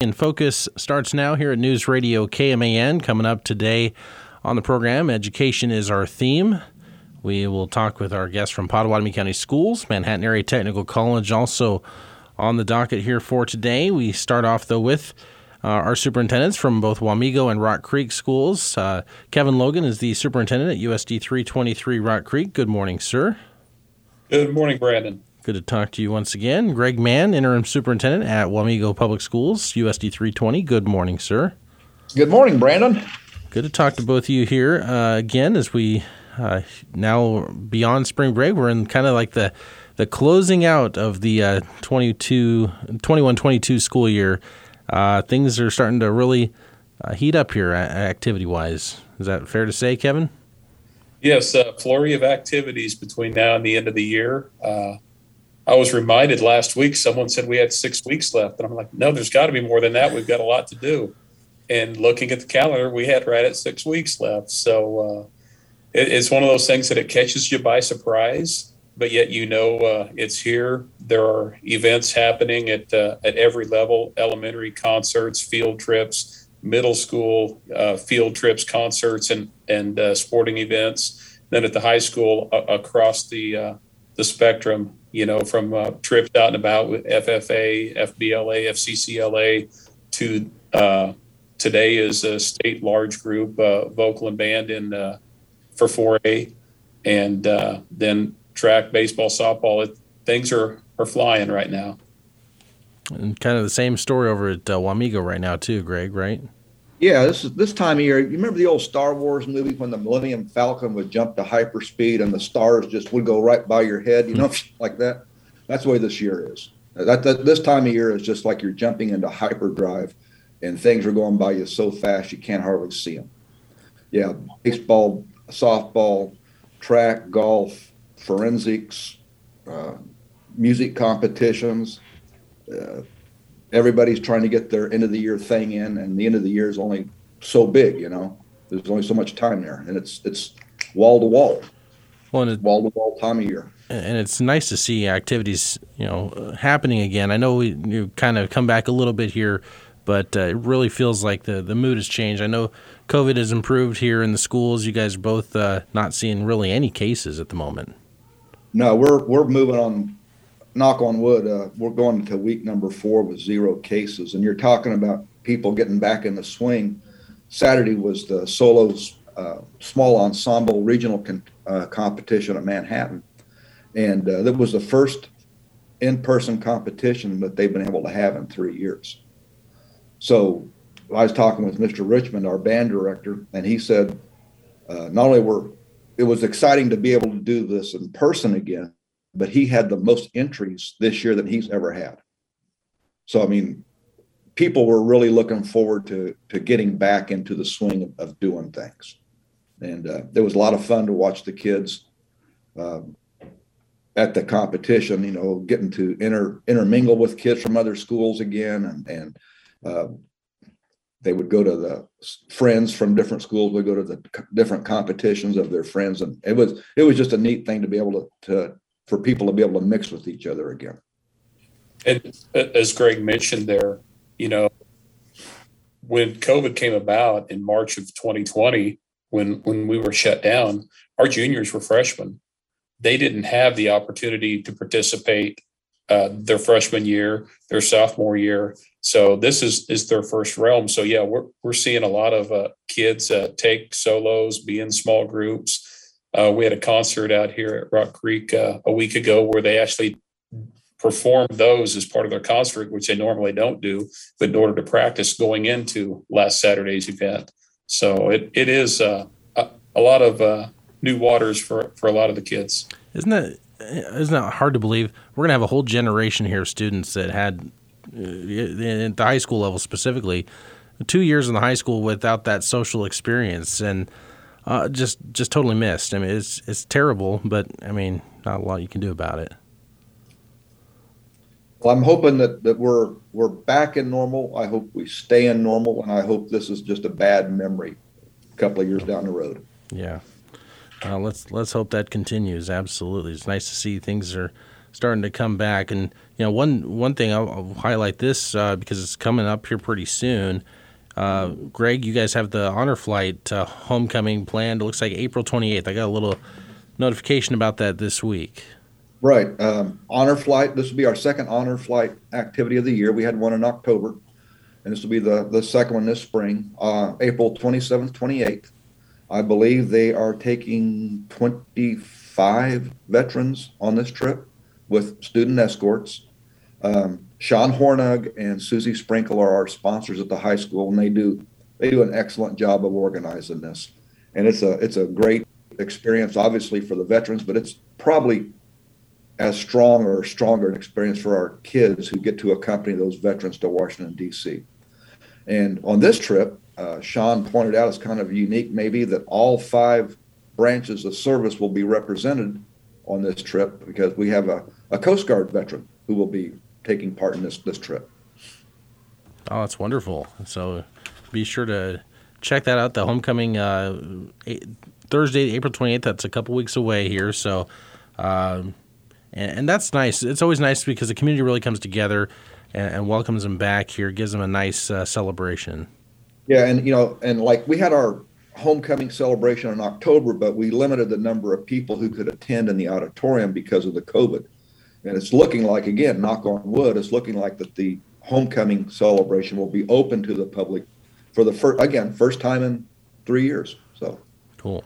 In Focus starts now here at News Radio KMAN. Coming up today on the program, education is our theme. We will talk with our guests from Pottawatomie County Schools, Manhattan Area Technical College, also on the docket here for today. We start off, though, with uh, our superintendents from both Wamego and Rock Creek schools. Uh, Kevin Logan is the superintendent at USD 323 Rock Creek. Good morning, sir. Good morning, Brandon. Good to talk to you once again. Greg Mann, interim superintendent at Wamego Public Schools, USD 320. Good morning, sir. Good morning, Brandon. Good to talk to both of you here uh, again as we uh, now beyond spring break. We're in kind of like the the closing out of the uh, 22, 21 22 school year. Uh, things are starting to really uh, heat up here activity wise. Is that fair to say, Kevin? Yes, a flurry of activities between now and the end of the year. I was reminded last week, someone said we had six weeks left. And I'm like, no, there's got to be more than that. We've got a lot to do. And looking at the calendar, we had right at six weeks left. So uh, it, it's one of those things that it catches you by surprise, but yet you know uh, it's here. There are events happening at, uh, at every level elementary concerts, field trips, middle school uh, field trips, concerts, and, and uh, sporting events. Then at the high school, across the, uh, the spectrum, you know, from uh, trips out and about with FFA, FBLA, FCCLA to uh, today is a state large group uh, vocal and band in uh, for 4A, and uh, then track, baseball, softball. It, things are are flying right now. And kind of the same story over at uh, Wamego right now too, Greg. Right? Yeah, this is this time of year. You remember the old Star Wars movie when the Millennium Falcon would jump to hyperspeed and the stars just would go right by your head, you know, like that. That's the way this year is. That, that this time of year is just like you're jumping into hyperdrive, and things are going by you so fast you can't hardly see them. Yeah, baseball, softball, track, golf, forensics, uh, music competitions. Uh, everybody's trying to get their end of the year thing in, and the end of the year is only so big. You know, there's only so much time there, and it's it's wall to wall, wall to wall time of year. And it's nice to see activities, you know, happening again. I know we you kind of come back a little bit here, but uh, it really feels like the the mood has changed. I know COVID has improved here in the schools. You guys are both uh, not seeing really any cases at the moment. No, we're we're moving on knock on wood, uh, we're going to week number four with zero cases. And you're talking about people getting back in the swing. Saturday was the solos uh, small ensemble regional con- uh, competition at Manhattan. And uh, that was the first in person competition that they've been able to have in three years. So I was talking with Mr. Richmond, our band director, and he said, uh, not only were it was exciting to be able to do this in person again, but he had the most entries this year than he's ever had. So I mean, people were really looking forward to to getting back into the swing of, of doing things, and uh, there was a lot of fun to watch the kids uh, at the competition. You know, getting to inter intermingle with kids from other schools again, and and uh, they would go to the friends from different schools would go to the different competitions of their friends and it was it was just a neat thing to be able to, to for people to be able to mix with each other again. And as Greg mentioned there, you know, when COVID came about in March of 2020, when when we were shut down, our juniors were freshmen. They didn't have the opportunity to participate uh, their freshman year, their sophomore year. So this is is their first realm. So yeah, we're we're seeing a lot of uh, kids uh, take solos, be in small groups, uh, we had a concert out here at Rock Creek uh, a week ago where they actually performed those as part of their concert, which they normally don't do, but in order to practice going into last Saturday's event. So it, it is uh, a, a, lot of uh, new waters for, for a lot of the kids. Isn't that isn't that hard to believe? We're gonna have a whole generation here of students that had uh, at the high school level specifically two years in the high school without that social experience and uh, just just totally missed. I mean, it's it's terrible, but I mean, not a lot you can do about it. Well, I'm hoping that, that we're we're back in normal. I hope we stay in normal, and I hope this is just a bad memory a couple of years down the road. Yeah, uh, let's let's hope that continues. Absolutely, it's nice to see things are starting to come back. And you know, one one thing I'll, I'll highlight this uh, because it's coming up here pretty soon. Uh, Greg, you guys have the honor flight uh, homecoming planned. It looks like April 28th. I got a little notification about that this week. Right. Um, honor flight. This will be our second honor flight activity of the year. We had one in October, and this will be the, the second one this spring, uh, April 27th, 28th. I believe they are taking 25 veterans on this trip with student escorts. Um, Sean Hornug and Susie Sprinkle are our sponsors at the high school, and they do they do an excellent job of organizing this. And it's a it's a great experience, obviously for the veterans, but it's probably as strong or stronger an experience for our kids who get to accompany those veterans to Washington D.C. And on this trip, uh, Sean pointed out it's kind of unique, maybe that all five branches of service will be represented on this trip because we have a, a Coast Guard veteran who will be taking part in this this trip. Oh, that's wonderful! So be sure to check that out. The homecoming uh, Thursday, April twenty eighth. That's a couple weeks away here. So, um, and, and, that's nice. It's always nice because the community really comes together and, and welcomes them back here. Gives them a nice uh, celebration. Yeah, and you know, and like we had our homecoming celebration in October, but we limited the number of people who could attend in the auditorium because of the COVID. And it's looking like, again, knock on wood, it's looking like that the homecoming celebration will be open to the public for the first, again, first time in three years. So cool.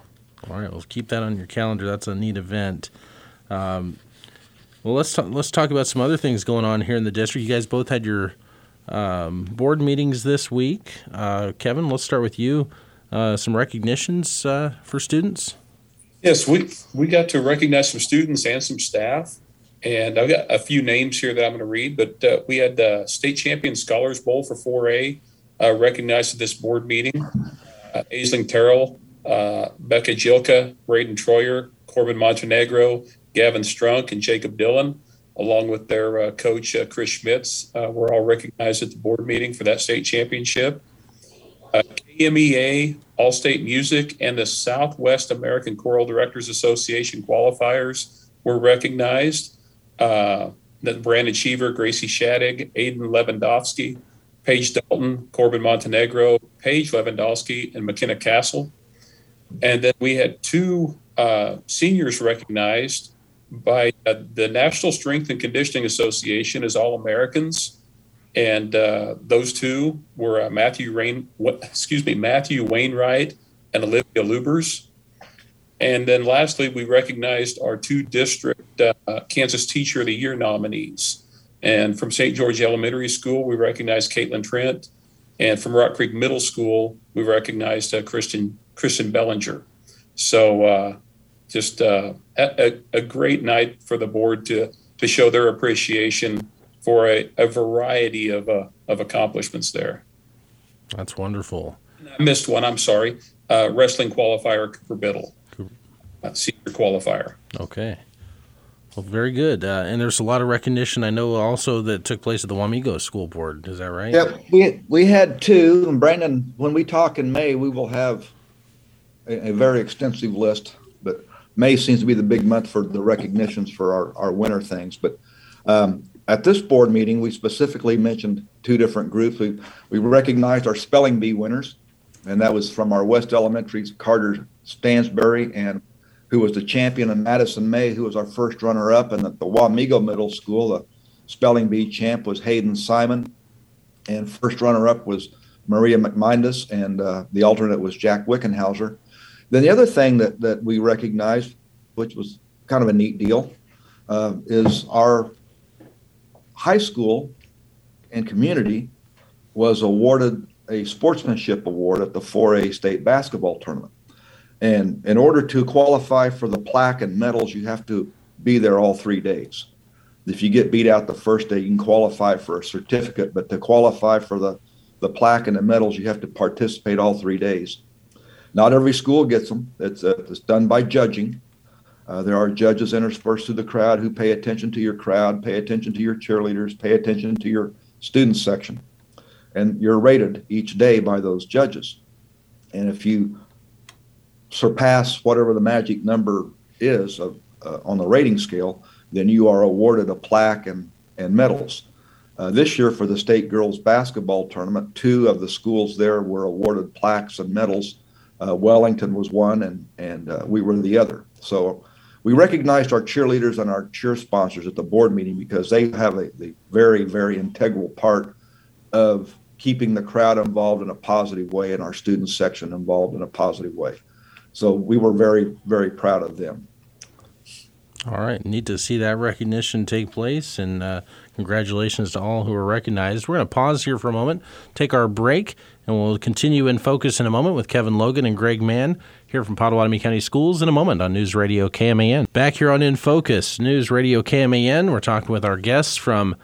All right, well, keep that on your calendar. That's a neat event. Um, well, let's talk, let's talk about some other things going on here in the district. You guys both had your um, board meetings this week. Uh, Kevin, let's start with you. Uh, some recognitions uh, for students. Yes, we we got to recognize some students and some staff. And I've got a few names here that I'm going to read, but uh, we had the State Champion Scholars Bowl for 4A uh, recognized at this board meeting. Uh, Aisling Terrell, uh, Becca Jilka, Braden Troyer, Corbin Montenegro, Gavin Strunk, and Jacob Dillon, along with their uh, coach, uh, Chris Schmitz, were all recognized at the board meeting for that state championship. KMEA, All State Music, and the Southwest American Choral Directors Association qualifiers were recognized uh, Brandon Cheever, Gracie Shadig, Aiden Lewandowski, Paige Dalton, Corbin Montenegro, Paige Lewandowski, and McKenna Castle. And then we had two uh, seniors recognized by uh, the National Strength and Conditioning Association as All Americans. And uh, those two were uh, Matthew Rain, excuse me, Matthew Wainwright and Olivia Lubers. And then lastly, we recognized our two district uh, Kansas Teacher of the Year nominees. And from St. George Elementary School, we recognized Caitlin Trent. And from Rock Creek Middle School, we recognized uh, Christian, Christian Bellinger. So uh, just uh, a, a, great night for the board to, to show their appreciation for a, a variety of, uh, of accomplishments there. That's wonderful. I missed one, I'm sorry. Uh, wrestling qualifier, Cooper Biddle senior qualifier. Okay. Well, very good. Uh, and there's a lot of recognition I know also that took place at the Wamego School Board. Is that right? Yep. We, we had two. And Brandon, when we talk in May, we will have a, a, very extensive list. But May seems to be the big month for the recognitions for our, our winter things. But um, at this board meeting, we specifically mentioned two different groups. We, we recognized our spelling bee winners, and that was from our West Elementary's Carter Stansbury and who was the champion, and Madison May, who was our first runner up. And at the Wamego Middle School, the spelling bee champ was Hayden Simon. And first runner up was Maria McMindus, and uh, the alternate was Jack Wickenhauser. Then the other thing that, that we recognized, which was kind of a neat deal, uh, is our high school and community was awarded a sportsmanship award at the 4A state basketball tournament. And in order to qualify for the plaque and medals, you have to be there all three days. If you get beat out the first day, you can qualify for a certificate, but to qualify for the, the plaque and the medals, you have to participate all three days. Not every school gets them. It's, uh, it's done by judging. Uh, there are judges interspersed through the crowd who pay attention to your crowd, pay attention to your cheerleaders, pay attention to your student section. And you're rated each day by those judges. And if you surpass whatever the magic number is of, uh, on the rating scale, then you are awarded a plaque and and medals. Uh, this year, for the state girls basketball tournament, two of the schools there were awarded plaques and medals. Uh, Wellington was one, and and uh, we were the other. So we recognized our cheerleaders and our cheer sponsors at the board meeting because they have a, a very very integral part of keeping the crowd involved in a positive way and our student section involved in a positive way. So we were very very proud of them. All right, need to see that recognition take place, and uh, congratulations to all who are recognized. We're going to pause here for a moment, take our break, and we'll continue in focus in a moment with Kevin Logan and Greg Mann here from Pottawatomie County Schools in a moment on News Radio KMAN. Back here on In Focus, News Radio KMAN, we're talking with our guests from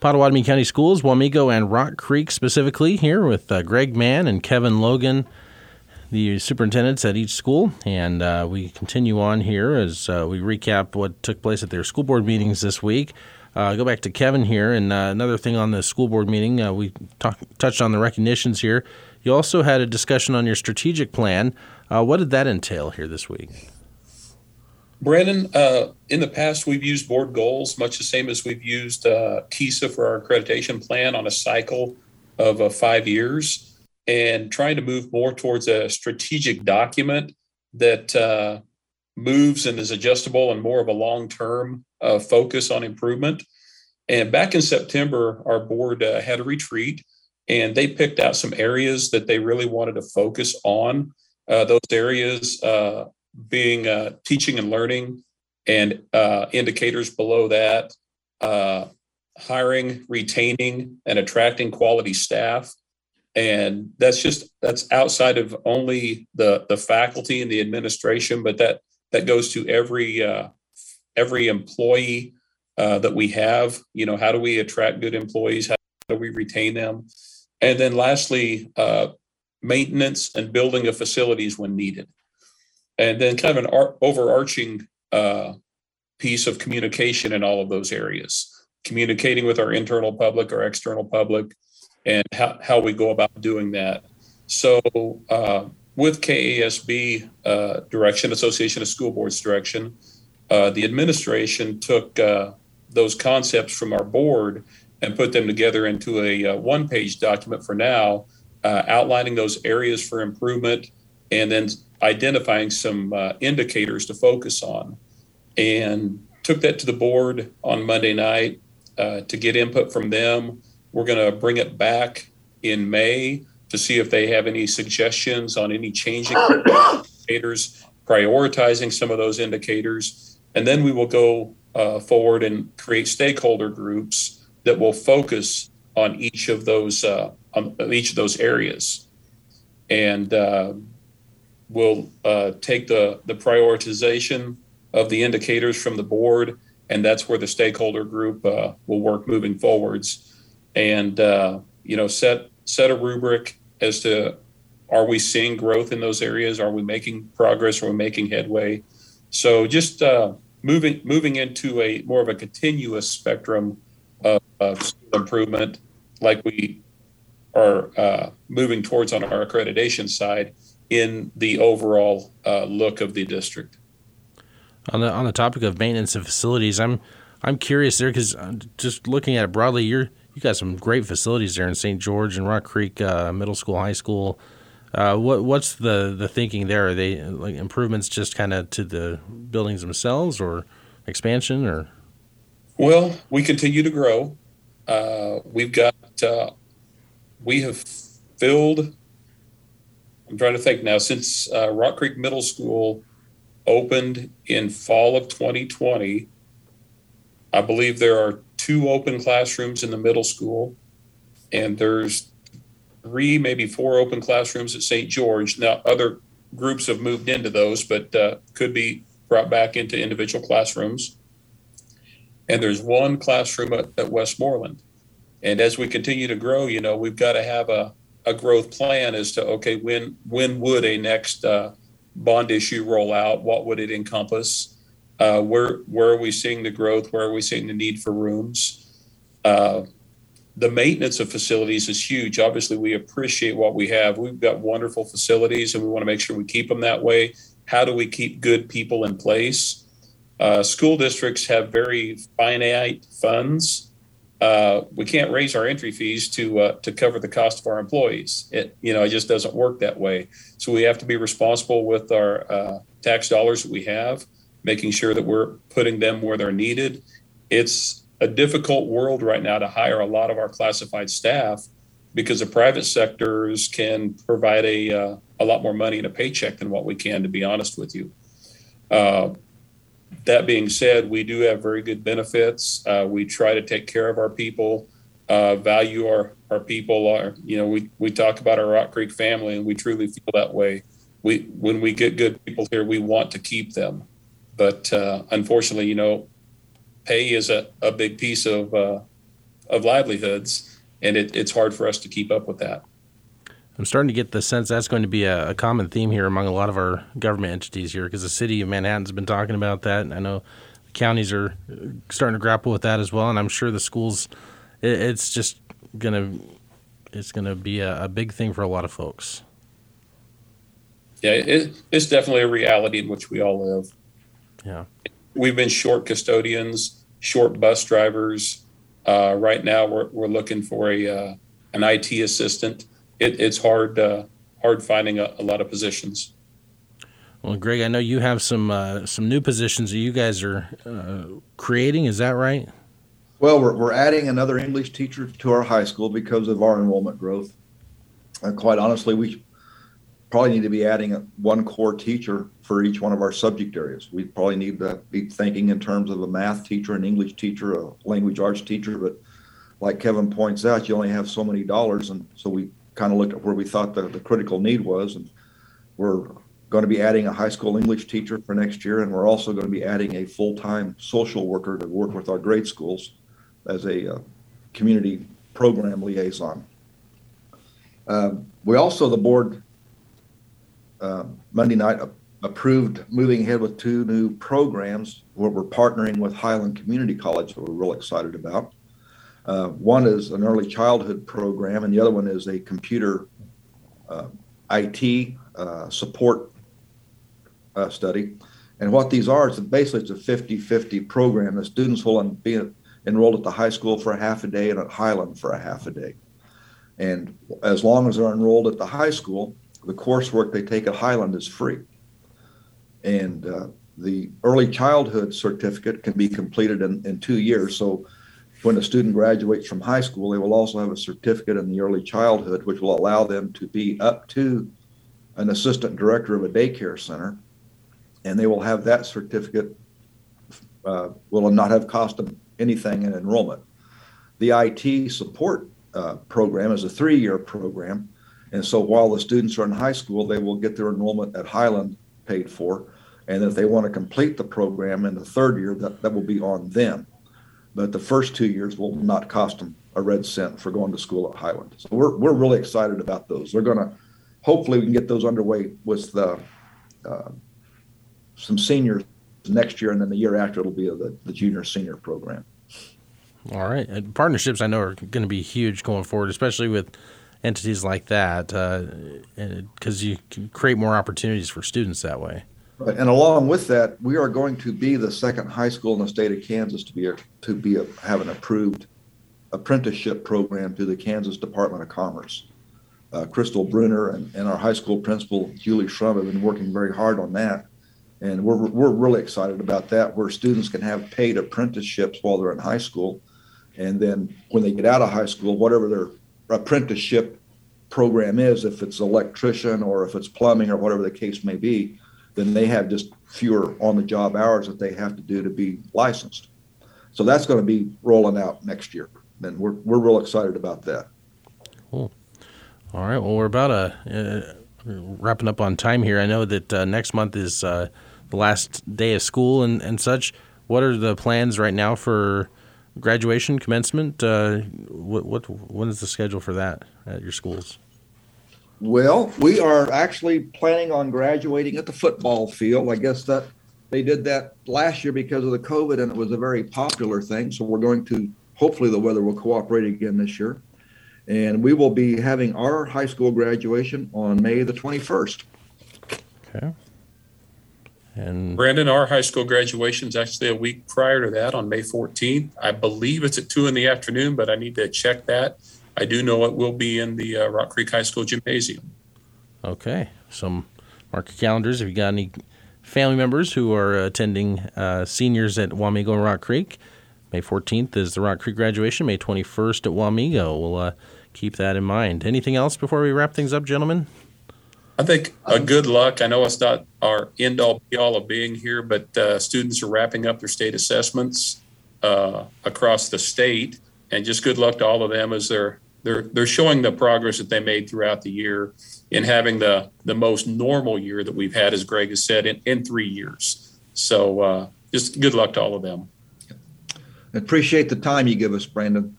Pottawatomie County Schools, Wamego and Rock Creek specifically, here with uh, Greg Mann and Kevin Logan the superintendents at each school, and uh, we continue on here as uh, we recap what took place at their school board meetings this week. Uh, go back to Kevin here, and uh, another thing on the school board meeting, uh, we talk, touched on the recognitions here. You also had a discussion on your strategic plan. Uh, what did that entail here this week? Brandon, in the past, we've used board goals, much the same as we've used KESA for our accreditation plan on a cycle of five years and trying to move more towards a strategic document that uh, moves and is adjustable and more of a long term uh, focus on improvement. And back in September, our board uh, had a retreat and they picked out some areas that they really wanted to focus on. Uh, those areas uh, being uh, teaching and learning, and indicators below that, hiring, retaining, and attracting quality staff and that's just that's outside of only the the faculty and the administration but that that goes to every uh, every employee uh, that we have. You know how do we attract good employees? How do we retain them? And then lastly uh, maintenance and building of facilities when needed. And then kind of an ar- overarching uh, piece of communication in all of those areas. Communicating with our internal public or external public and how, how we go about doing that. So, uh, with KASB uh, direction, Association of School Boards direction, uh, the administration took uh, those concepts from our board and put them together into a uh, one page document for now, uh, outlining those areas for improvement and then identifying some indicators to focus on. And took that to the board on Monday night to get input from them we're going to bring it back in May to see if they have any suggestions on any changing indicators, prioritizing some of those indicators. And then we will go uh, forward and create stakeholder groups that will focus on each of those uh, on each of those areas, and uh, we'll uh, take the the prioritization of the indicators from the board, and that's where the stakeholder group uh, will work moving forwards and uh, you know set set a rubric as to are we seeing growth in those areas? Are we making progress? Are we making headway? So just uh, moving moving into a more of a continuous spectrum of, of improvement, like we are uh, moving towards on our accreditation side in the overall uh, look of the district. On the on the topic of maintenance of facilities, I'm I'm curious there because uh, just looking at it broadly, you're you got some great facilities there in St. George and Rock Creek uh, Middle School, High School. Uh, what what's the the thinking there? Are they like improvements just kind of to the buildings themselves, or expansion, or? Well, we continue to grow. Uh, we've got uh, we have filled. I'm trying to think now. Since uh, Rock Creek Middle School opened in fall of 2020, I believe there are two open classrooms in the middle school, and there's three, maybe four open classrooms at St. George. Now, other groups have moved into those, but uh, could be brought back into individual classrooms. And there's one classroom at, at Westmoreland. And as we continue to grow, you know, we've got to have a, a growth plan as to okay, when when would a next uh, bond issue roll out? What would it encompass? Uh, where where are we seeing the growth? Where are we seeing the need for rooms? Uh, the maintenance of facilities is huge. Obviously, we appreciate what we have. We've got wonderful facilities, and we want to make sure we keep them that way. How do we keep good people in place? Uh, school districts have very finite funds, uh, we can't raise our entry fees to uh, to cover the cost of our employees. It you know it just doesn't work that way. So we have to be responsible with our uh, tax dollars that we have, making sure that we're putting them where they're needed. It's a difficult world right now to hire a lot of our classified staff because the private sectors can provide a uh, a lot more money in a paycheck than what we can. To be honest with you. Uh, that being said, we do have very good benefits. Uh, we try to take care of our people, uh, value our, our people. Our, you know, we, we talk about our Rock Creek family, and we truly feel that way. We when we get good people here, we want to keep them, but uh, unfortunately, you know, pay is a, a big piece of uh, of livelihoods, and it, it's hard for us to keep up with that. I'm starting to get the sense that's going to be a, a common theme here among a lot of our government entities here because the city of Manhattan's been talking about that. And I know the counties are starting to grapple with that as well. And I'm sure the schools, it, it's just going to, it's to be a, a, big thing for a lot of folks. Yeah, it, it's definitely a reality in which we all live. Yeah. We've been short custodians, short bus drivers. Uh, right now, we're, we're looking for a uh, an IT assistant it, it's hard uh, hard finding a, a, lot of positions. Well, Greg, I know you have some uh, some new positions that you guys are uh, creating. Is that right? Well, we're, we're adding another English teacher to our high school because of our enrollment growth. And quite honestly, we probably need to be adding one core teacher for each one of our subject areas. We probably need to be thinking in terms of a math teacher, an English teacher, a language arts teacher. But like Kevin points out, you only have so many dollars, and so we kind of looked at where we thought the, the critical need was. And we're going to be adding a high school English teacher for next year. And we're also going to be adding a full time social worker to work with our grade schools as a uh, community program liaison. Um, we also, the board, uh, Monday night approved moving ahead with two new programs where we're partnering with Highland Community College that we're real excited about. Uh, one is an early childhood program, and the other one is a computer uh, IT uh, support uh, study. And what these are is basically it's a 50 50 program. The students will be enrolled at the high school for a half a day and at Highland for a half a day. And as long as they're enrolled at the high school, the coursework they take at Highland is free. And uh, the early childhood certificate can be completed in, in two years. So when a student graduates from high school, they will also have a certificate in the early childhood, which will allow them to be up to an assistant director of a daycare center. And they will have that certificate, uh, will not have cost them anything in enrollment. The IT support uh, program is a three year program. And so while the students are in high school, they will get their enrollment at Highland paid for. And if they want to complete the program in the third year, that, that will be on them but the first two years will not cost them a red cent for going to school at Highland. So we're, we're really excited about those. They're going to, hopefully, we can get those underway with the, uh, some seniors next year, and then the year after it'll be the, the junior senior program. All right. And partnerships I know are going to be huge going forward, especially with entities like that, because uh, you can create more opportunities for students that way. Right. And along with that, we are going to be the second high school in the state of Kansas to be a, to be a, have an approved apprenticeship program through the Kansas Department of Commerce. Uh, Crystal Bruner and, and our high school principal Julie Schrum have been working very hard on that, and we're we're really excited about that. Where students can have paid apprenticeships while they're in high school, and then when they get out of high school, whatever their apprenticeship program is, if it's electrician or if it's plumbing or whatever the case may be, then they have just fewer on the job hours that they have to do to be licensed. So that's going to be rolling out next year. And we're, we're real excited about that. Cool. All right. Well, we're about uh, uh wrapping up on time here. I know that uh, next month is uh, the last day of school and, and such. What are the plans right now for graduation, commencement? Uh, what, what when is the schedule for that at your schools? Well, we are actually planning on graduating at the football field. I guess that they did that last year because of the COVID and it was a very popular thing. So we're going to, hopefully, the weather will cooperate again this year. And we will be having our high school graduation on May the 21st. Okay. And Brandon, our high school graduation is actually a week prior to that on May 14th. I believe it's at two in the afternoon, but I need to check that. I do know it will be in the uh, Rock Creek High School gymnasium. Okay, so mark your calendars if you got any family members who are attending uh, seniors at Wamego and Rock Creek. May 14th is the Rock Creek graduation. May 21st at Wamego. We'll uh, keep that in mind. Anything else before we wrap things up, gentlemen? I think a good luck. I know it's not our end all be all of being here, but uh, students are wrapping up their state assessments uh, across the state, and just good luck to all of them as they're they're they're showing the progress that they made throughout the year in having the the most normal year that we've had, as Greg has said, in, in three years. So uh, just good luck to all of them. Appreciate the time you give us, Brandon.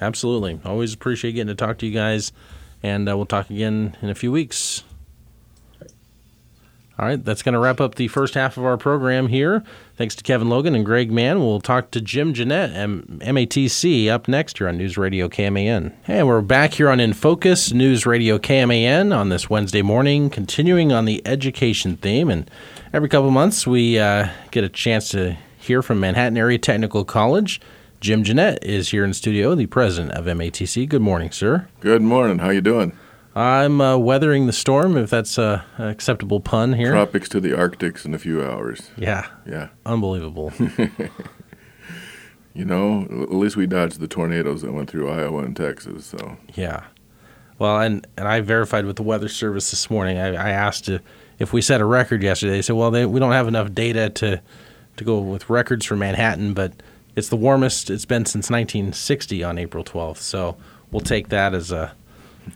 Absolutely. Always appreciate getting to talk to you guys, and uh, we'll talk again in a few weeks. All right, that's going to wrap up the first half of our program here. Thanks to Kevin Logan and Greg Mann. We'll talk to Jim Genandt, M- MATC, up next here on News Radio KMAN. Hey, we're back here on In Focus, News Radio KMAN, on this Wednesday morning, continuing on the education theme. And every couple months, we uh, get a chance to hear from Manhattan Area Technical College. Jim Genandt is here in studio, the president of MATC. Good morning, sir. Good morning. How you doing? I'm uh, weathering the storm, if that's a, an acceptable pun here. Tropics to the Arctics in a few hours. Yeah, Yeah. unbelievable. You know, at least we dodged the tornadoes that went through Iowa and Texas. So yeah. Well, and, and I verified with the Weather Service this morning. I, I asked if, if we set a record yesterday. They said, well, they, we don't have enough data to, to go with records for Manhattan, but it's the warmest it's been since 1960 on April 12th. So we'll take that as a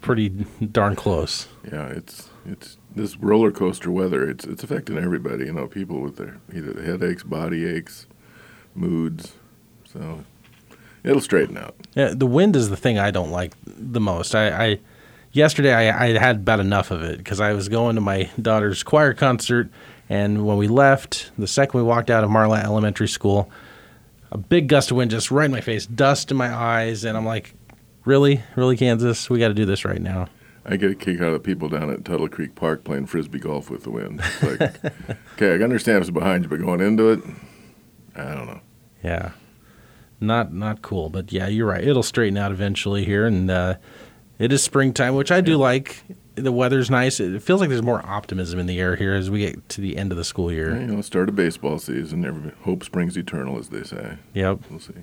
pretty darn close. yeah, it's it's this roller coaster weather. It's it's affecting everybody. You know, people with their either headaches, body aches, moods. So it'll straighten out. Yeah, the wind is the thing I don't like the most. I, I yesterday I, I had about enough of it because I was going to my daughter's choir concert, and when we left, the second we walked out of Marlatt Elementary School, a big gust of wind just right in my face, dust in my eyes, and I'm like, really, really, Kansas, we got to do this right now. I get a kick out of people down at Tuttle Creek Park playing frisbee golf with the wind. It's like, okay, I understand it's behind you, but going into it, I don't know. Yeah, not not cool, but yeah, you're right. It'll straighten out eventually here, and uh, it is springtime, which I do like. The weather's nice. It feels like there's more optimism in the air here as we get to the end of the school year. You know, start of baseball season. Hope springs eternal, as they say. Yep. We'll see.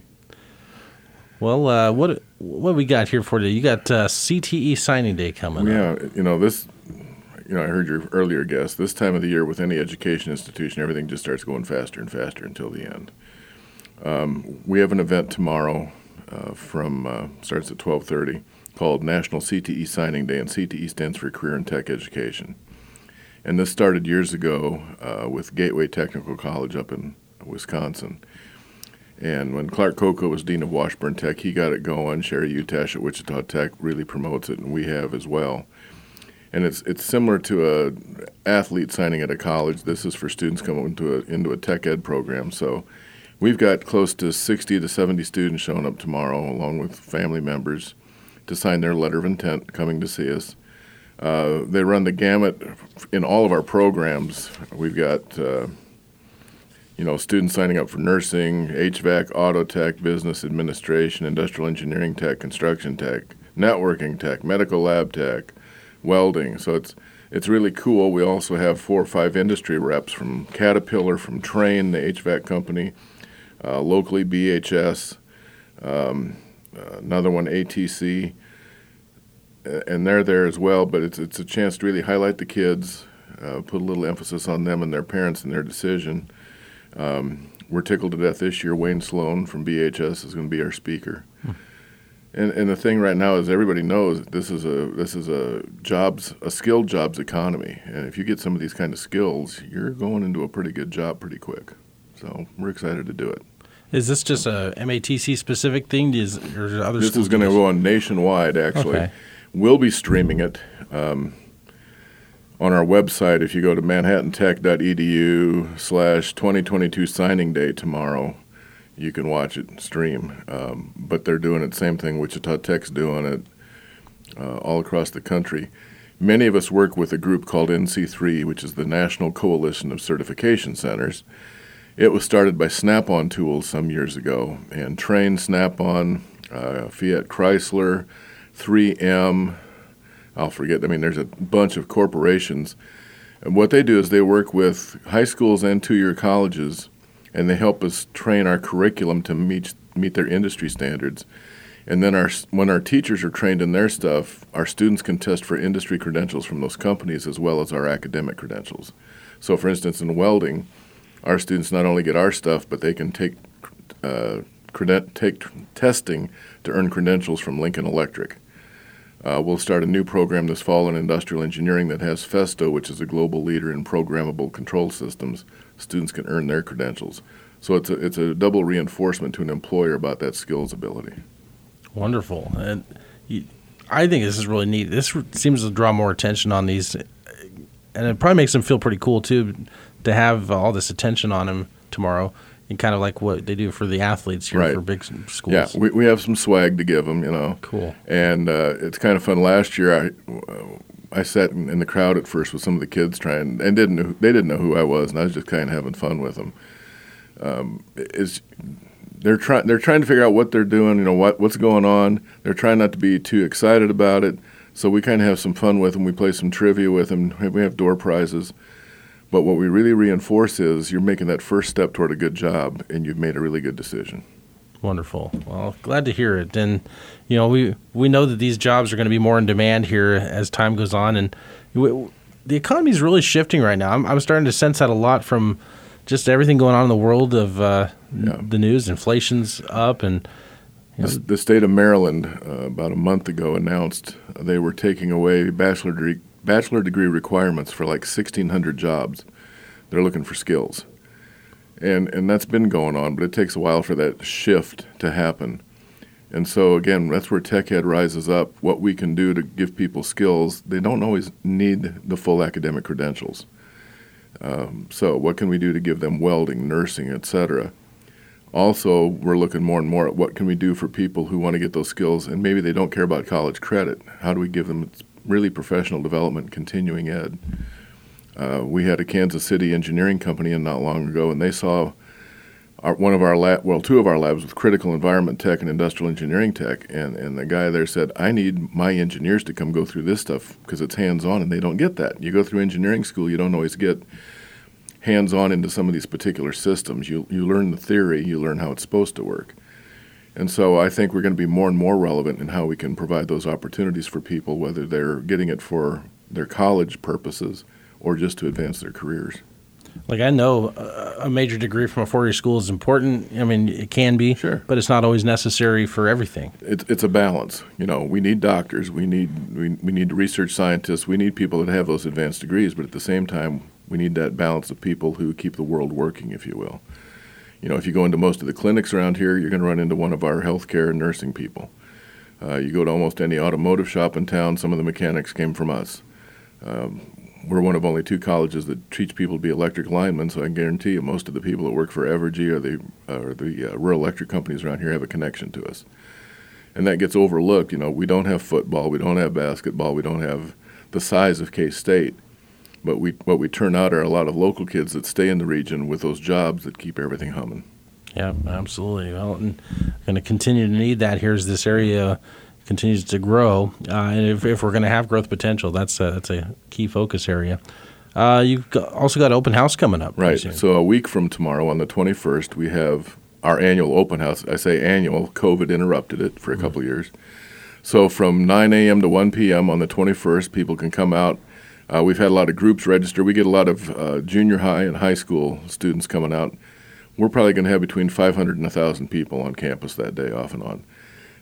Well, uh, what what we got here for today? You got uh, CTE signing day coming up. Yeah, you know this. You know, I heard your earlier guess. This time of the year, with any education institution, everything just starts going faster and faster until the end. Um, we have an event tomorrow uh, from uh, starts at twelve thirty called National CTE Signing Day, and CTE stands for Career and Tech Education. And this started years ago uh, with Gateway Technical College up in Wisconsin. And when Clark Coco was dean of Washburn Tech, he got it going. Sheree Utash at Wichita Tech really promotes it, and we have as well. And it's it's similar to a athlete signing at a college. This is for students coming into a into a tech ed program. So we've got close to 60 to 70 students showing up tomorrow, along with family members, to sign their letter of intent coming to see us. Uh, they run the gamut in all of our programs. We've got uh, you know, students signing up for nursing, HVAC, auto tech, business administration, industrial engineering tech, construction tech, networking tech, medical lab tech, welding. So it's it's really cool. We also have four or five industry reps from Caterpillar, from Trane, the HVAC company, uh, locally BHS, um, uh, another one ATC, and they're there as well. But it's it's a chance to really highlight the kids, uh, put a little emphasis on them and their parents and their decision. Um, we're tickled to death this year. Wayne Sloan from BHS is going to be our speaker. And, and the thing right now is everybody knows this is a this is a jobs a skilled jobs economy, and if you get some of these kind of skills, you're going into a pretty good job pretty quick. So we're excited to do it. Is this just a MATC specific thing? Is, or other This is going to go on nationwide. Actually, Okay. we'll be streaming it um, on our website. If you go to manhattantech.edu slash 2022 signing day tomorrow, you can watch it stream. Um, but they're doing it same thing. Wichita Tech's doing it uh, all across the country. Many of us work with a group called NC3, which is the National Coalition of Certification Centers. It was started by Snap on Tools some years ago and trained Snap on, uh, Fiat Chrysler, 3M. I'll forget, I mean, there's a bunch of corporations. And what they do is they work with high schools and two year colleges and they help us train our curriculum to meet, meet their industry standards. And then our, when our teachers are trained in their stuff, our students can test for industry credentials from those companies as well as our academic credentials. So, for instance, in welding, our students not only get our stuff, but they can take uh, creden- take testing to earn credentials from Lincoln Electric. Uh, we'll start a new program this fall in industrial engineering that has Festo, which is a global leader in programmable control systems. Students can earn their credentials. So it's a, it's a double reinforcement to an employer about that skills ability. Wonderful. And you, I think this is really neat. This seems to draw more attention on these, and it probably makes them feel pretty cool too to have all this attention on them tomorrow. And kind of like what they do for the athletes here Right. for big schools. Yeah, we, we have some swag to give them, you know. Cool. And uh, it's kind of fun. Last year, I I sat in, in the crowd at first with some of the kids trying, and didn't know, they didn't know who I was, and I was just kind of having fun with them. Um, is they're trying they're trying to figure out what they're doing, you know what what's going on. They're trying not to be too excited about it, so we kind of have some fun with them. We play some trivia with them. We have door prizes. But what we really reinforce is you're making that first step toward a good job, and you've made a really good decision. Wonderful. Well, glad to hear it. And you know, we we know that these jobs are going to be more in demand here as time goes on, and we, the economy is really shifting right now. I'm, I'm starting to sense that a lot from just everything going on in the world of uh, Yeah. the news. Inflation's up, and The, the state of Maryland, uh, about a month ago, announced they were taking away bachelor degree, bachelor degree requirements for like 1,600 jobs. They're looking for skills. And, and that's been going on, but it takes a while for that shift to happen. And so, again, that's where Tech Ed rises up. What we can do to give people skills, they don't always need the full academic credentials. Um, so, what can we do to give them welding, nursing, etc.? also we're looking more and more at what can we do for people who want to get those skills and maybe they don't care about college credit how do we give them really professional development continuing ed uh, we had a kansas city engineering company in not long ago and they saw our, one of our lab well two of our labs with critical environment tech and industrial engineering tech and, and the guy there said i need my engineers to come go through this stuff because it's hands-on and they don't get that you go through engineering school you don't always get hands on into some of these particular systems. You, you learn the theory, you learn how it's supposed to work. And so I think we're going to be more and more relevant in how we can provide those opportunities for people, whether they're getting it for their college purposes or just to advance their careers. like I know a major degree from a four-year school is important. I mean, it can be, Sure. but it's not always necessary for everything. It's, it's a balance. You know, we need doctors, we need, we, we need research scientists, we need people that have those advanced degrees, but at the same time, we need that balance of people who keep the world working, if you will. You know, if you go into most of the clinics around here, you're going to run into one of our healthcare and nursing people. Uh, you go to almost any automotive shop in town, some of the mechanics came from us. Um, we're one of only two colleges that teach people to be electric linemen, so I guarantee you most of the people that work for Evergy or the, or the uh, rural electric companies around here have a connection to us. And that gets overlooked. You know, we don't have football, we don't have basketball, we don't have the size of K State. But we, what we turn out are a lot of local kids that stay in the region with those jobs that keep everything humming. Yeah, absolutely. Well, and going to continue to need that here as this area continues to grow. Uh, and if, if we're going to have growth potential, that's a, that's a key focus area. Uh, you've got, also got open house coming up. Right. So a week from tomorrow, on the 21st, we have our annual open house. I say annual. COVID interrupted it for a couple of years. So from 9 a.m. to 1 p.m. on the 21st, people can come out. Uh, we've had a lot of groups register. We get a lot of uh, junior high and high school students coming out. We're probably going to have between 500 and 1,000 people on campus that day, off and on.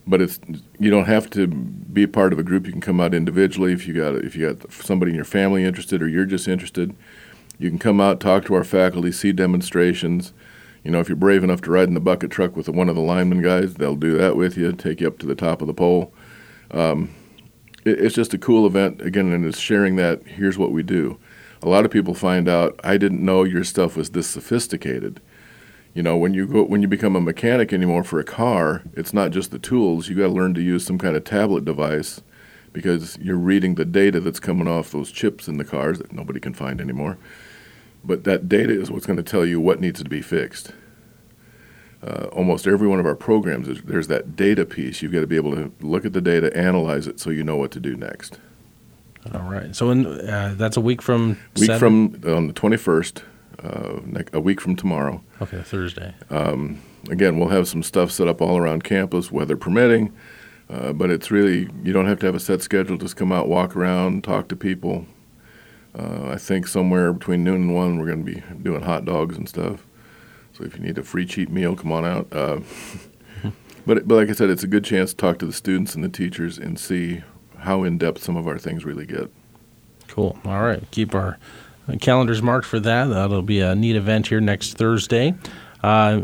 But it's you don't have to be a part of a group. You can come out individually if you got if you got somebody in your family interested or you're just interested. You can come out, talk to our faculty, see demonstrations. You know, if you're brave enough to ride in the bucket truck with one of the lineman guys, they'll do that with you, take you up to the top of the pole. Um, it's just a cool event, again, and it's sharing that here's what we do. A lot of people find out, I didn't know your stuff was this sophisticated. You know, when you go when you become a mechanic anymore for a car, it's not just the tools. You got to learn to use some kind of tablet device because you're reading the data that's coming off those chips in the cars that nobody can find anymore. But that data is what's going to tell you what needs to be fixed. Uh, almost every one of our programs, is, there's that data piece. You've got to be able to look at the data, analyze it, so you know what to do next. All right. So in, uh, that's a week from Week seven? from on the 21st, uh, ne- a week from tomorrow. okay Thursday. Um, again, we'll have some stuff set up all around campus, weather permitting. Uh, but it's really you don't have to have a set schedule. Just come out, walk around, talk to people. Uh, I think somewhere between noon and one, we're going to be doing hot dogs and stuff. So if you need a free cheap meal, come on out. Uh, but but like I said, it's a good chance to talk to the students and the teachers and see how in depth some of our things really get. Cool. All right. Keep our calendars marked for that. That'll be a neat event here next Thursday. Uh,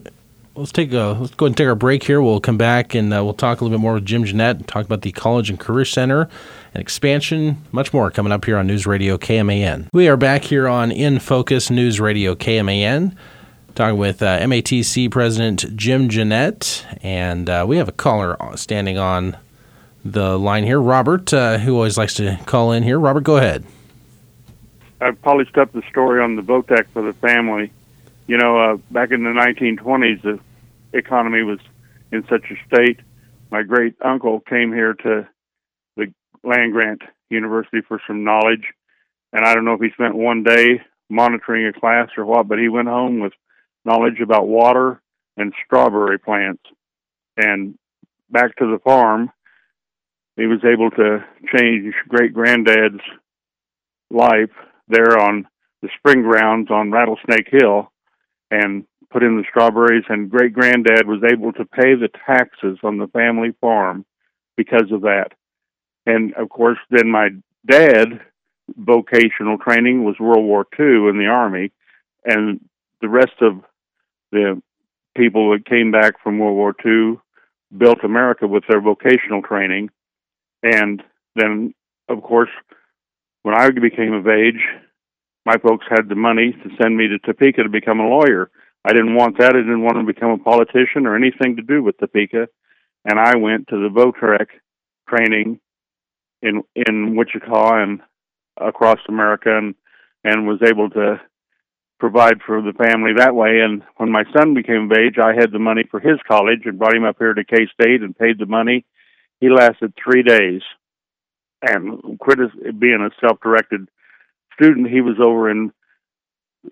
let's take a let's go ahead and take our break here. We'll come back and uh, we'll talk a little bit more with Jim Genandt. And talk about the College and Career Center and expansion. Much more coming up here on News Radio KMAN. We are back here on In Focus News Radio KMAN. Talking with uh, MATC President Jim Genandt, and uh, we have a caller standing on the line here, Robert, uh, who always likes to call in here. Robert, go ahead. I polished up the story on the VOTEC for the family. You know, uh, back in the 1920s, the economy was in such a state. My great uncle came here to the land grant university for some knowledge, and I don't know if he spent one day monitoring a class or what, but he went home with knowledge about water and strawberry plants. And back to the farm, he was able to change great granddad's life there on the spring grounds on Rattlesnake Hill and put in the strawberries and great granddad was able to pay the taxes on the family farm because of that. And of course then my dad vocational training was World War II in the army and the rest of the people that came back from World War II built America with their vocational training and then of course when I became of age, my folks had the money to send me to Topeka to become a lawyer. I didn't want that. I didn't want to become a politician or anything to do with Topeka. And I went to the VOTREC training in in Wichita and across America and and was able to provide for the family that way. And when my son became of age, I had the money for his college and brought him up here to K State and paid the money. He lasted three days and quit as being a self-directed student. He was over in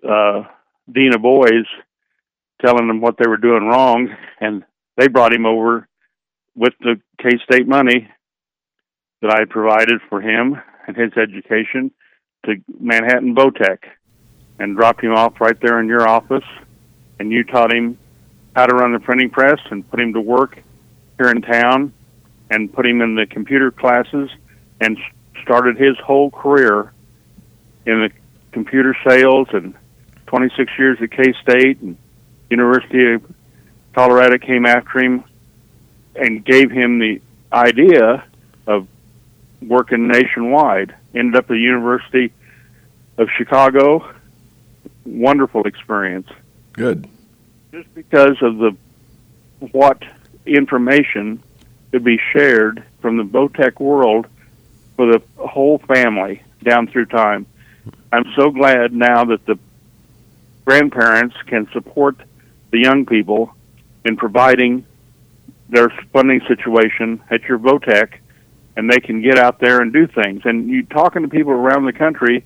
uh, Dean of Boys, telling them what they were doing wrong, and they brought him over with the K State money that I provided for him and his education to Manhattan Votech, and dropped him off right there in your office, and you taught him how to run the printing press and put him to work here in town, and put him in the computer classes and started his whole career in the computer sales and 26 years at K State and University of Colorado came after him and gave him the idea of working nationwide. Ended up at the University of Chicago. Wonderful experience. Good. Just because of the what information could be shared from the Votech world for the whole family down through time. I'm so glad now that the grandparents can support the young people in providing their funding situation at your Votech, and they can get out there and do things. And you talking to people around the country.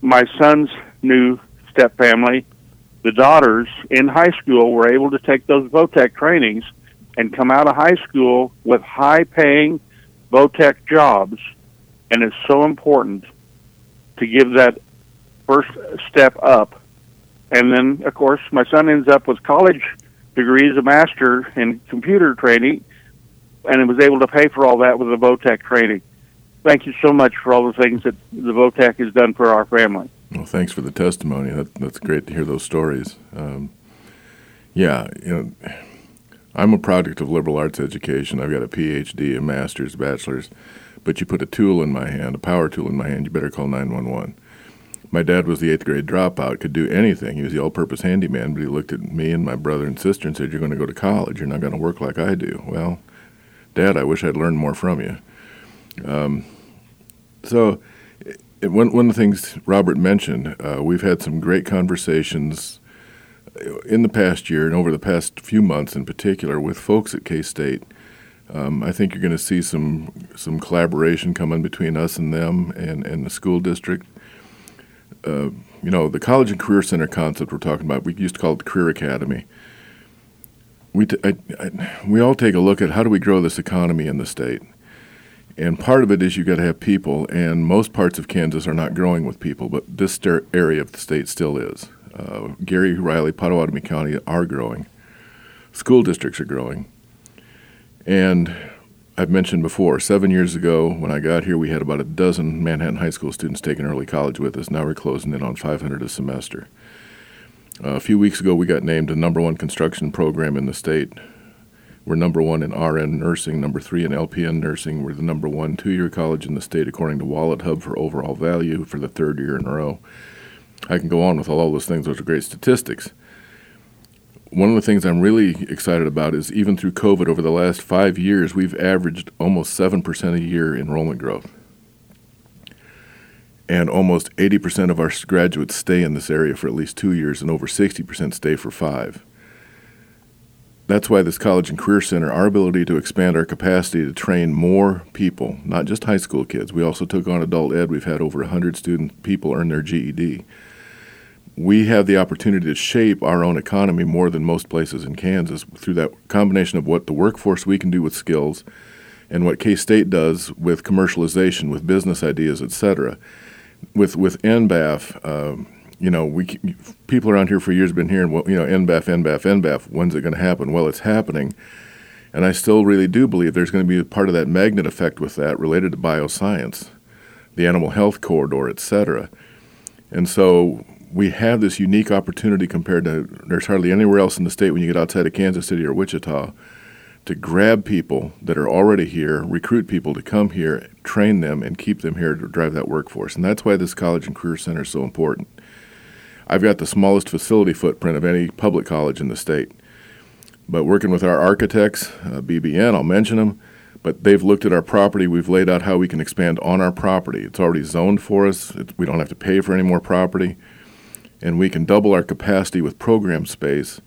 My son's new step family, the daughters in high school were able to take those Votech trainings and come out of high school with high-paying Votech jobs, and it's so important to give that first step up. And then, of course, my son ends up with college degrees, a master in computer training, and was able to pay for all that with the Votech training. Thank you so much for all the things that the Votech has done for our family. Well, thanks for the testimony. That, that's great to hear those stories. Um, yeah, you know, I'm a product of liberal arts education. I've got a PhD, a master's, bachelor's. But you put a tool in my hand, a power tool in my hand, you better call 911. My dad was the eighth grade dropout, could do anything. He was the all purpose handyman, but he looked at me and my brother and sister and said, You're going to go to college. You're not going to work like I do. Well, Dad, I wish I'd learned more from you. Um, so, one, one of the things Robert mentioned, uh, we've had some great conversations in the past year and over the past few months in particular with folks at K State. Um, I think you're going to see some some collaboration coming between us and them and, and the school district. Uh, you know, the College and Career Center concept we're talking about, we used to call it the Career Academy. We, t- I, I, we all take a look at how do we grow this economy in the state. And part of it is you got to have people, and most parts of Kansas are not growing with people, but this area of the state still is. Uh, Geary, Riley, Pottawatomie County are growing. School districts are growing. And I've mentioned before, seven years ago when I got here, we had about a dozen Manhattan High School students taking early college with us. Now we're closing in on 500 a semester. Uh, a few weeks ago, we got named the number one construction program in the state. We're number one in RN nursing, number three in LPN nursing. We're the number one two year college in the state according to WalletHub, for overall value for the third year in a row. I can go on with all those things. Those are great statistics. One of the things I'm really excited about is even through COVID over the last five years, we've averaged almost 7% a year enrollment growth. And almost 80% of our graduates stay in this area for at least two years, and over 60% stay for five. That's why this College and Career Center, our ability to expand our capacity to train more people, not just high school kids. We also took on adult ed. We've had over 100 student people earn their GED we have the opportunity to shape our own economy more than most places in Kansas through that combination of what the workforce we can do with skills and what K State does with commercialization, with business ideas, et cetera. With with NBAF, um, you know, we people around here for years have been hearing, well, you know, NBAF, NBAF, NBAF. When's it going to happen? Well, it's happening, and I still really do believe there's going to be a part of that magnet effect with that related to bioscience, the animal health corridor, et cetera. And so we have this unique opportunity compared to there's hardly anywhere else in the state when you get outside of Kansas City or Wichita to grab people that are already here, recruit people to come here, train them, and keep them here to drive that workforce. And that's why this college and career center is so important. I've got the smallest facility footprint of any public college in the state. But working with our architects, uh, BBN, I'll mention them, but they've looked at our property. We've laid out how we can expand on our property. It's already zoned for us. It, we don't have to pay for any more property and we can double our capacity with program space.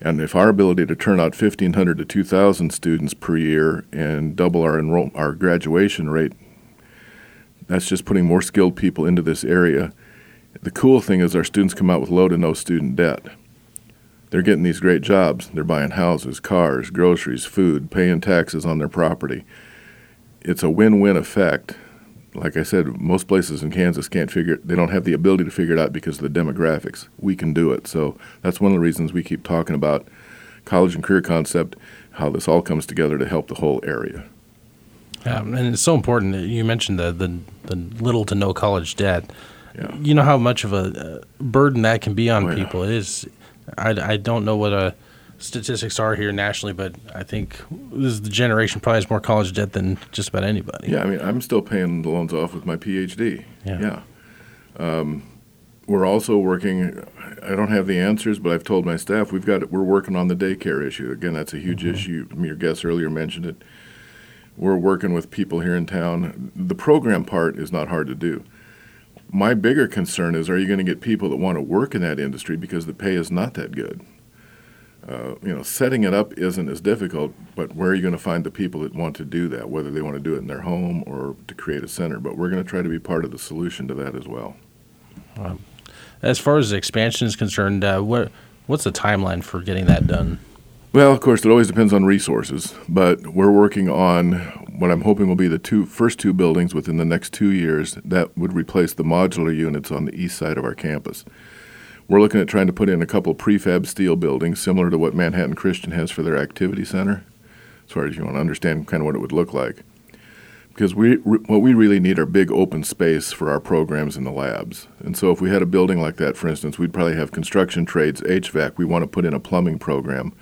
And if our ability to turn out 1,500 to 2,000 students per year and double our enroll our graduation rate, that's just putting more skilled people into this area. The cool thing is our students come out with low to no student debt. They're getting these great jobs. They're buying houses, cars, groceries, food, paying taxes on their property. It's a win-win effect like I said, most places in Kansas can't figure it. they don't have the ability to figure it out because of the demographics. We can do it. So that's one of the reasons we keep talking about college and career concept, how this all comes together to help the whole area. Yeah, and it's so important. You mentioned the the, the little to no college debt. Yeah. You know how much of a burden that can be on oh, yeah. people. It is. I, I don't know what a statistics are here nationally, but I think this is the generation probably has more college debt than just about anybody. Yeah, I mean, I'm still paying the loans off with my PhD. Yeah. yeah. Um, we're also working. I don't have the answers, but I've told my staff we've got. We're working on the daycare issue. Again, that's a huge mm-hmm. issue. Your guest earlier mentioned it. We're working with people here in town. The program part is not hard to do. My bigger concern is: Are you going to get people that want to work in that industry because the pay is not that good? uh, you know, setting it up isn't as difficult, but where are you going to find the people that want to do that, whether they want to do it in their home or to create a center? But we're going to try to be part of the solution to that as well. Um, as far as expansion is concerned, uh, what what's the timeline for getting that done? Well, of course, it always depends on resources, but we're working on what I'm hoping will be the two first two buildings within the next two years that would replace the modular units on the east side of our campus. We're looking at trying to put in a couple prefab steel buildings similar to what Manhattan Christian has for their activity center, as far as you want to understand kind of what it would look like. Because we, what we really need are big open space for our programs in the labs. And so if we had a building like that, for instance, we'd probably have construction trades, HVAC. We want to put in a plumbing program.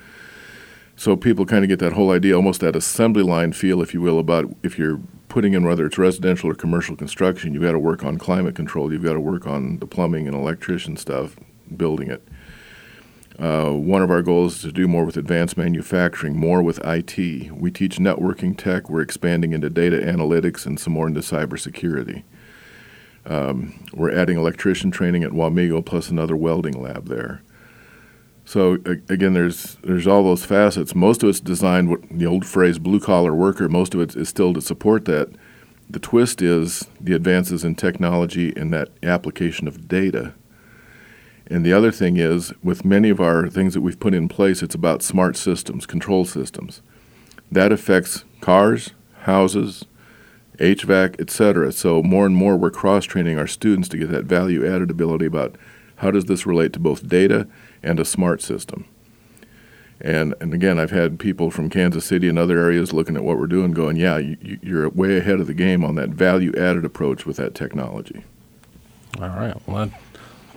So people kind of get that whole idea, almost that assembly line feel, if you will, about if you're putting in whether it's residential or commercial construction, you've got to work on climate control, you've got to work on the plumbing and electrician stuff, building it. Uh, one of our goals is to do more with advanced manufacturing, more with IT. We teach networking tech. We're expanding into data analytics and some more into cybersecurity. Um, we're adding electrician training at Wamego, plus another welding lab there. So again, there's there's all those facets. Most of it's designed, the old phrase "blue collar worker." Most of it is still to support that. The twist is the advances in technology and that application of data and the other thing is, with many of our things that we've put in place, it's about smart systems, control systems. That affects cars, houses, HVAC, etc. So more and more we're cross training our students to get that value added ability about how does this relate to both data and a smart system. And, and again, I've had people from Kansas City and other areas looking at what we're doing, going, "Yeah, you, you're way ahead of the game on that value added approach with that technology." All right. Well,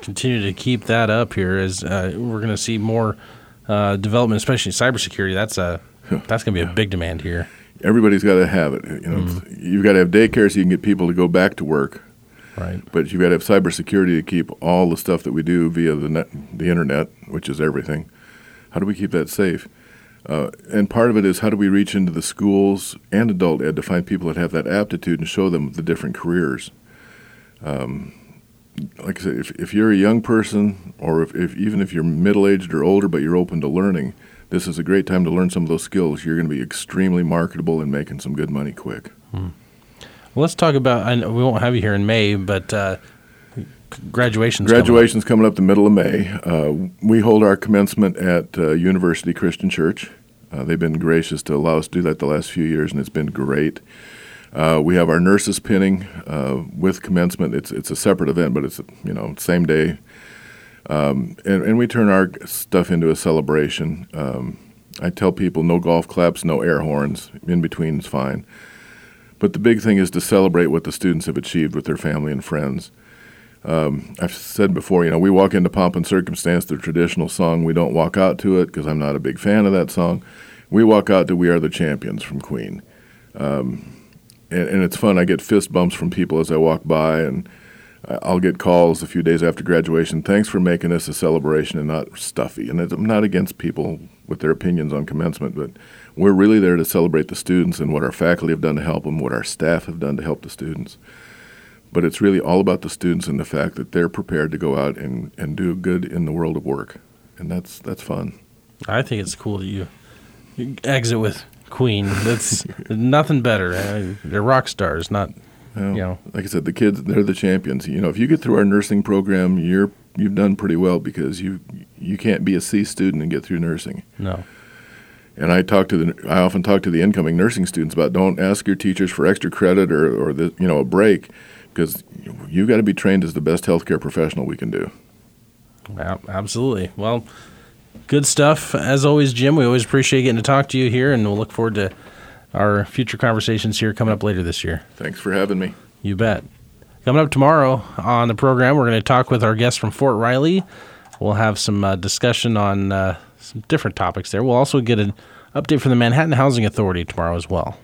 continue to keep that up here as uh, we're going to see more uh, development, especially in cybersecurity. That's a that's going to be a big demand here. Everybody's got to have it. You know, mm. you've got to have daycare so you can get people to go back to work. Right. But you've got to have cybersecurity to keep all the stuff that we do via the net, the internet, which is everything. How do we keep that safe? Uh, and part of it is how do we reach into the schools and adult ed to find people that have that aptitude and show them the different careers. Um, like I said, if, if you're a young person, or if, if even if you're middle aged or older, but you're open to learning, this is a great time to learn some of those skills. You're going to be extremely marketable and making some good money quick. Hmm. Well, let's talk about. I know we won't have you here in May, but uh, graduation's graduation's coming up. coming up the middle of May. Uh, we hold our commencement at uh, University Christian Church. Uh, they've been gracious to allow us to do that the last few years, and it's been great. Uh, we have our nurses pinning uh, with commencement. It's it's a separate event, but it's you know same day, um, and and we turn our stuff into a celebration. Um, I tell people no golf claps, no air horns. In between is fine, but the big thing is to celebrate what the students have achieved with their family and friends. Um, I've said before, you know, we walk into Pomp and Circumstance, the traditional song. We don't walk out to it because I'm not a big fan of that song. We walk out to "We Are the Champions" from Queen. Um, and, and it's fun. I get fist bumps from people as I walk by, and I'll get calls a few days after graduation. Thanks for making this a celebration and not stuffy. And I'm not against people with their opinions on commencement, but we're really there to celebrate the students and what our faculty have done to help them, what our staff have done to help the students. But it's really all about the students and the fact that they're prepared to go out and, and do good in the world of work. And that's that's fun. I think it's cool that you, you exit with Queen. That's nothing better. they're rock stars, not well, you know. Like I said, the kids they're the champions. You know, if you get through our nursing program, you're you've done pretty well because you you can't be a C student and get through nursing. No. And I talk to the I often talk to the incoming nursing students about don't ask your teachers for extra credit or or the you know a break because you've got to be trained as the best healthcare professional we can do. Absolutely. Well, good stuff. As always, Jim, we always appreciate getting to talk to you here, and we'll look forward to our future conversations here coming up later this year. Thanks for having me. You bet. Coming up tomorrow on the program, we're going to talk with our guest from Fort Riley. We'll have some uh, discussion on uh, some different topics there. We'll also get an update from the Manhattan Housing Authority tomorrow as well.